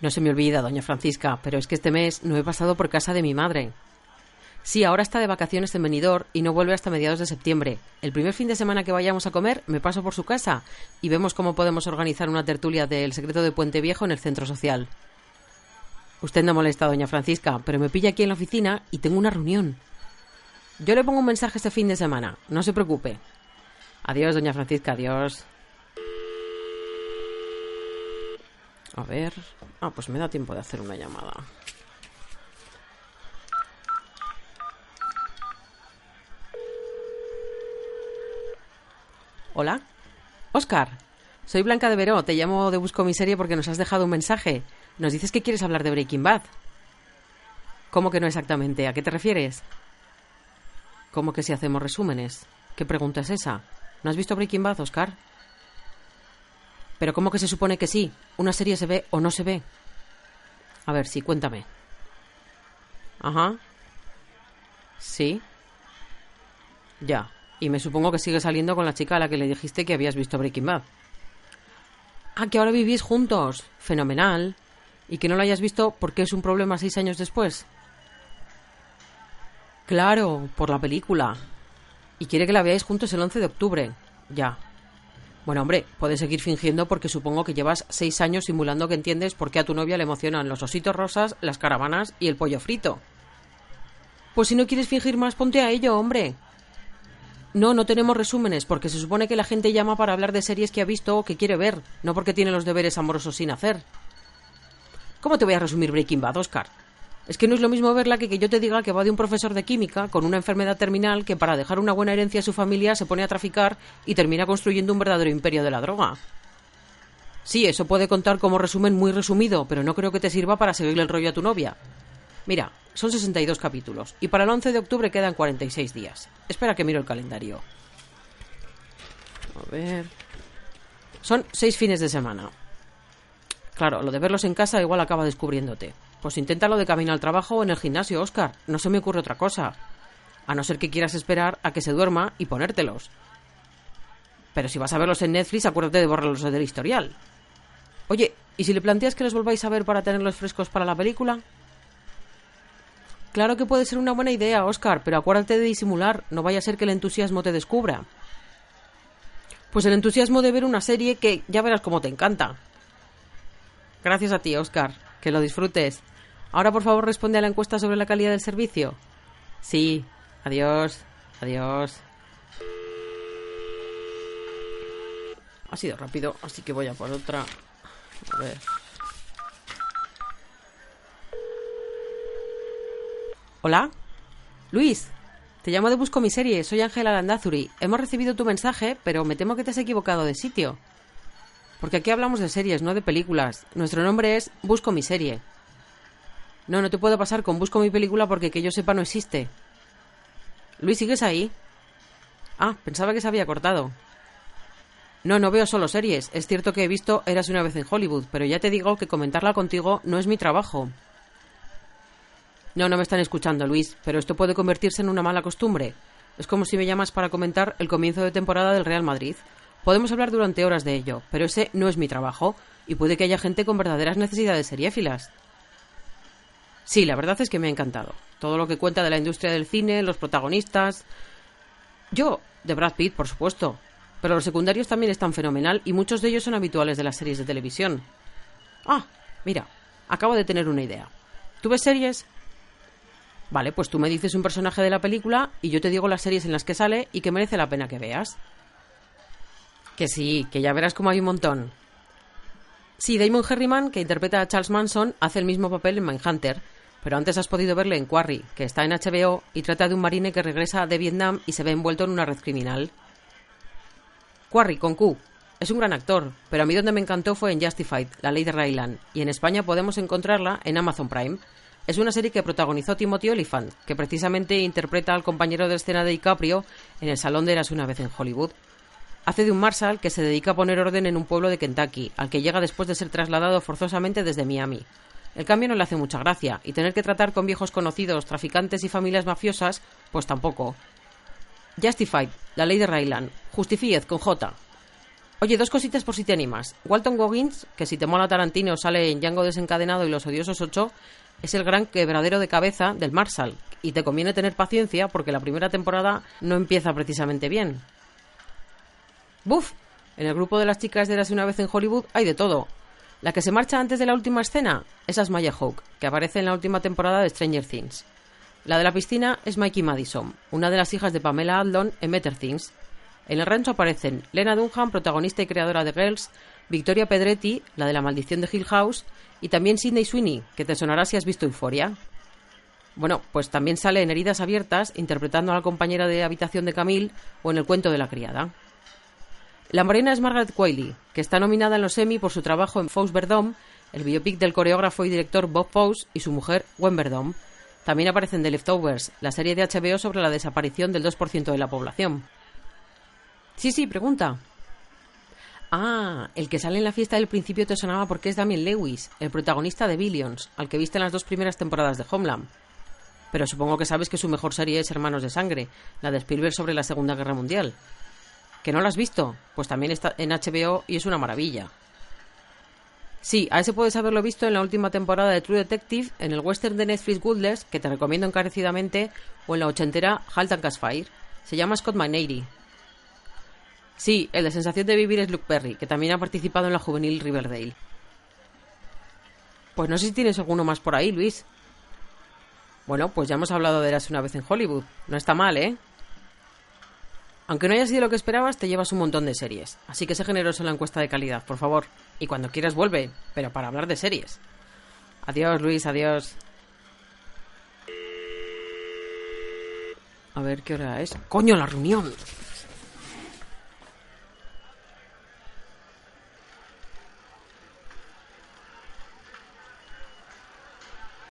No se me olvida, doña Francisca, pero es que este mes no he pasado por casa de mi madre. Sí, ahora está de vacaciones en Benidorm y no vuelve hasta mediados de septiembre. El primer fin de semana que vayamos a comer, me paso por su casa y vemos cómo podemos organizar una tertulia del secreto de Puente Viejo en el centro social. Usted no molesta, doña Francisca, pero me pilla aquí en la oficina y tengo una reunión. Yo le pongo un mensaje este fin de semana, no se preocupe. Adiós, doña Francisca, adiós. A ver. Ah, pues me da tiempo de hacer una llamada. Hola. Oscar. Soy Blanca de Veró. Te llamo de Busco mi serie porque nos has dejado un mensaje. Nos dices que quieres hablar de Breaking Bad. ¿Cómo que no exactamente? ¿A qué te refieres? ¿Cómo que si hacemos resúmenes? ¿Qué pregunta es esa? ¿No has visto Breaking Bad, Oscar? Pero ¿cómo que se supone que sí? ¿Una serie se ve o no se ve? A ver, sí, cuéntame. Ajá. Sí. Ya. Y me supongo que sigue saliendo con la chica a la que le dijiste que habías visto Breaking Bad. Ah, que ahora vivís juntos. Fenomenal. Y que no lo hayas visto porque es un problema seis años después. Claro, por la película. Y quiere que la veáis juntos el 11 de octubre. Ya. Bueno, hombre, puedes seguir fingiendo porque supongo que llevas seis años simulando que entiendes por qué a tu novia le emocionan los ositos rosas, las caravanas y el pollo frito. Pues si no quieres fingir más, ponte a ello, hombre. No, no tenemos resúmenes, porque se supone que la gente llama para hablar de series que ha visto o que quiere ver, no porque tiene los deberes amorosos sin hacer. ¿Cómo te voy a resumir Breaking Bad, Oscar? Es que no es lo mismo verla que que yo te diga que va de un profesor de química con una enfermedad terminal que para dejar una buena herencia a su familia se pone a traficar y termina construyendo un verdadero imperio de la droga. Sí, eso puede contar como resumen muy resumido, pero no creo que te sirva para seguirle el rollo a tu novia. Mira, son 62 capítulos y para el 11 de octubre quedan 46 días. Espera que miro el calendario. A ver. Son seis fines de semana. Claro, lo de verlos en casa igual acaba descubriéndote. Pues inténtalo de camino al trabajo o en el gimnasio, Oscar. No se me ocurre otra cosa. A no ser que quieras esperar a que se duerma y ponértelos. Pero si vas a verlos en Netflix, acuérdate de borrarlos del historial. Oye, ¿y si le planteas que los volváis a ver para tenerlos frescos para la película? Claro que puede ser una buena idea, Oscar, pero acuérdate de disimular, no vaya a ser que el entusiasmo te descubra. Pues el entusiasmo de ver una serie que ya verás cómo te encanta. Gracias a ti, Oscar. Que lo disfrutes. Ahora, por favor, responde a la encuesta sobre la calidad del servicio. Sí. Adiós. Adiós. Ha sido rápido, así que voy a por otra. A ver. Hola. Luis. Te llamo de Busco mi serie. Soy Ángela Landazuri. Hemos recibido tu mensaje, pero me temo que te has equivocado de sitio. Porque aquí hablamos de series, no de películas. Nuestro nombre es Busco mi serie. No, no te puedo pasar con Busco mi película porque que yo sepa no existe. Luis, ¿sigues ahí? Ah, pensaba que se había cortado. No, no veo solo series. Es cierto que he visto Eras una vez en Hollywood, pero ya te digo que comentarla contigo no es mi trabajo. No, no me están escuchando, Luis, pero esto puede convertirse en una mala costumbre. Es como si me llamas para comentar el comienzo de temporada del Real Madrid. Podemos hablar durante horas de ello, pero ese no es mi trabajo y puede que haya gente con verdaderas necesidades seriéfilas. Sí, la verdad es que me ha encantado. Todo lo que cuenta de la industria del cine, los protagonistas. Yo, de Brad Pitt, por supuesto. Pero los secundarios también están fenomenal y muchos de ellos son habituales de las series de televisión. Ah, mira, acabo de tener una idea. ¿Tú ves series? Vale, pues tú me dices un personaje de la película y yo te digo las series en las que sale y que merece la pena que veas. Que sí, que ya verás cómo hay un montón. Sí, Damon Herriman, que interpreta a Charles Manson, hace el mismo papel en Mindhunter, pero antes has podido verle en Quarry, que está en HBO y trata de un marine que regresa de Vietnam y se ve envuelto en una red criminal. Quarry, con Q. Es un gran actor, pero a mí donde me encantó fue en Justified, la ley de Rayland, y en España podemos encontrarla en Amazon Prime. Es una serie que protagonizó Timothy Olyphant, que precisamente interpreta al compañero de escena de DiCaprio en El Salón de Eras una vez en Hollywood. Hace de un Marshall que se dedica a poner orden en un pueblo de Kentucky, al que llega después de ser trasladado forzosamente desde Miami. El cambio no le hace mucha gracia, y tener que tratar con viejos conocidos, traficantes y familias mafiosas, pues tampoco. Justified, la ley de Rayland. Justified, con J. Oye, dos cositas por si te animas. Walton Goggins, que si te mola Tarantino sale en Django desencadenado y Los odiosos 8, es el gran quebradero de cabeza del Marshall. Y te conviene tener paciencia porque la primera temporada no empieza precisamente bien. ¡Buf! En el grupo de las chicas de Eras una vez en Hollywood hay de todo. La que se marcha antes de la última escena, es Maya Hawke, que aparece en la última temporada de Stranger Things. La de la piscina es Mikey Madison, una de las hijas de Pamela Adlon en Better Things, en el rancho aparecen Lena Dunham, protagonista y creadora de Girls, Victoria Pedretti, la de la maldición de Hill House, y también Sidney Sweeney, que te sonará si has visto Euforia. Bueno, pues también sale en Heridas Abiertas, interpretando a la compañera de habitación de Camille o en El cuento de la criada. La morena es Margaret Qualley, que está nominada en los Emmy por su trabajo en Fous Verdom, el biopic del coreógrafo y director Bob Fosse y su mujer Gwen Verdom. También aparece en The Leftovers, la serie de HBO sobre la desaparición del 2% de la población. Sí, sí, pregunta. Ah, el que sale en la fiesta del principio te sonaba porque es Damien Lewis, el protagonista de Billions, al que viste en las dos primeras temporadas de Homeland. Pero supongo que sabes que su mejor serie es Hermanos de Sangre, la de Spielberg sobre la Segunda Guerra Mundial. ¿Que no la has visto? Pues también está en HBO y es una maravilla. Sí, a ese puedes haberlo visto en la última temporada de True Detective, en el western de Netflix Goodless, que te recomiendo encarecidamente, o en la ochentera Halt and Cast Fire. Se llama Scott McNairy, Sí, el de Sensación de Vivir es Luke Perry, que también ha participado en la juvenil Riverdale. Pues no sé si tienes alguno más por ahí, Luis. Bueno, pues ya hemos hablado de Eras una vez en Hollywood. No está mal, ¿eh? Aunque no haya sido lo que esperabas, te llevas un montón de series. Así que sé generoso en la encuesta de calidad, por favor. Y cuando quieras vuelve, pero para hablar de series. Adiós, Luis, adiós. A ver qué hora es. ¡Coño, la reunión!